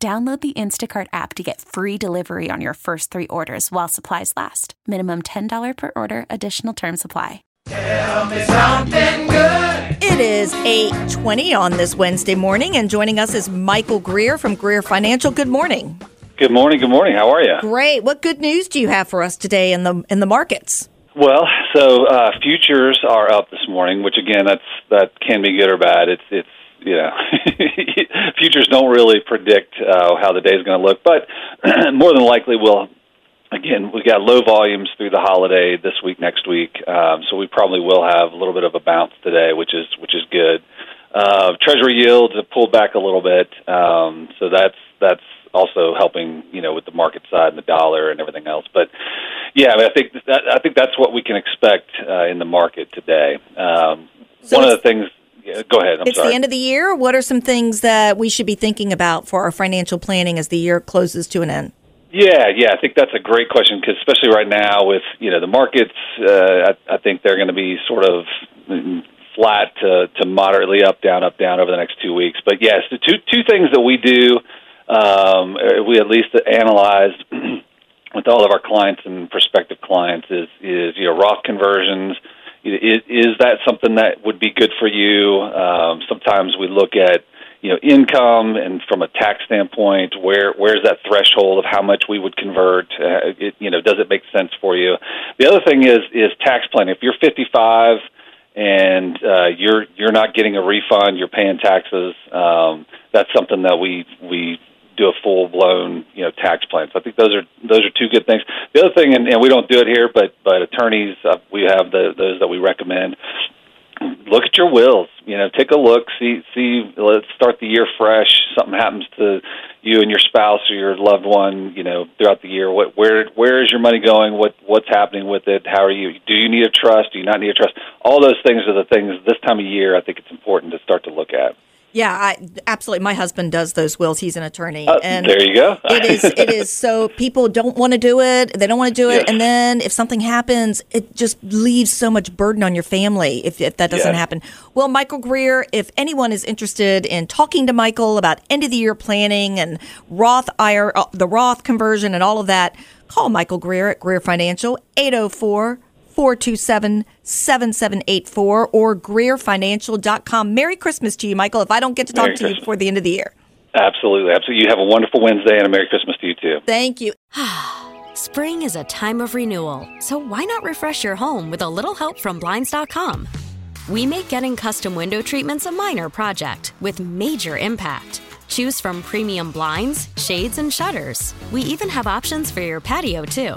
Download the Instacart app to get free delivery on your first three orders while supplies last. Minimum $10 per order, additional term supply. Tell me something good. It is 8:20 on this Wednesday morning and joining us is Michael Greer from Greer Financial. Good morning. Good morning. Good morning. How are you? Great. What good news do you have for us today in the in the markets? Well, so uh, futures are up this morning, which again, that's that can be good or bad. It's it's you know, futures don't really predict uh, how the day is going to look, but more than likely we'll. Again, we got low volumes through the holiday this week, next week, um, so we probably will have a little bit of a bounce today, which is which is good. Uh, treasury yields have pulled back a little bit, um, so that's that's also helping, you know, with the market side and the dollar and everything else. But yeah, I, mean, I think that, I think that's what we can expect uh, in the market today. Um, So one of the things. Go ahead. I'm it's sorry. the end of the year. What are some things that we should be thinking about for our financial planning as the year closes to an end? Yeah, yeah, I think that's a great question because especially right now with you know the markets, uh, I, I think they're going to be sort of mm, flat to, to moderately up, down, up, down over the next two weeks. But yes, the two two things that we do, um, uh, we at least analyze with all of our clients and prospective clients is is you know Roth conversions. Is, is that something that would be good for you? Um, sometimes we look at you know income and from a tax standpoint where where's that threshold of how much we would convert? Uh, it, you know does it make sense for you? The other thing is is tax planning. If you're 55 and uh, you're you're not getting a refund you're paying taxes um, that's something that we we do a full blown you know tax plan so I think those are those are two good things the other thing and, and we don't do it here but but attorneys uh, we have the, those that we recommend look at your wills. You know, take a look, see see let's start the year fresh. Something happens to you and your spouse or your loved one, you know, throughout the year. What where where is your money going? What what's happening with it? How are you do you need a trust? Do you not need a trust? All those things are the things this time of year I think it's important to start to look at. Yeah, I, absolutely. My husband does those wills. He's an attorney, Uh, there you go. it is. It is. So people don't want to do it. They don't want to do it, Yes. and then if something happens, it just leaves so much burden on your family if, if that doesn't Yes. happen. Well, Michael Greer, if anyone is interested in talking to Michael about end of the year planning and Roth IR, uh, the Roth conversion, and all of that, call Michael Greer at Greer Financial 804 427 7784 or GreerFinancial.com. Merry Christmas to you, Michael, if I don't get to talk Merry to you before the end of the year. Absolutely, absolutely. You have a wonderful Wednesday and a Merry Christmas to you too. Thank you. Spring is a time of renewal, so why not refresh your home with a little help from Blinds.com? We make getting custom window treatments a minor project with major impact. Choose from premium blinds, shades, and shutters. We even have options for your patio, too.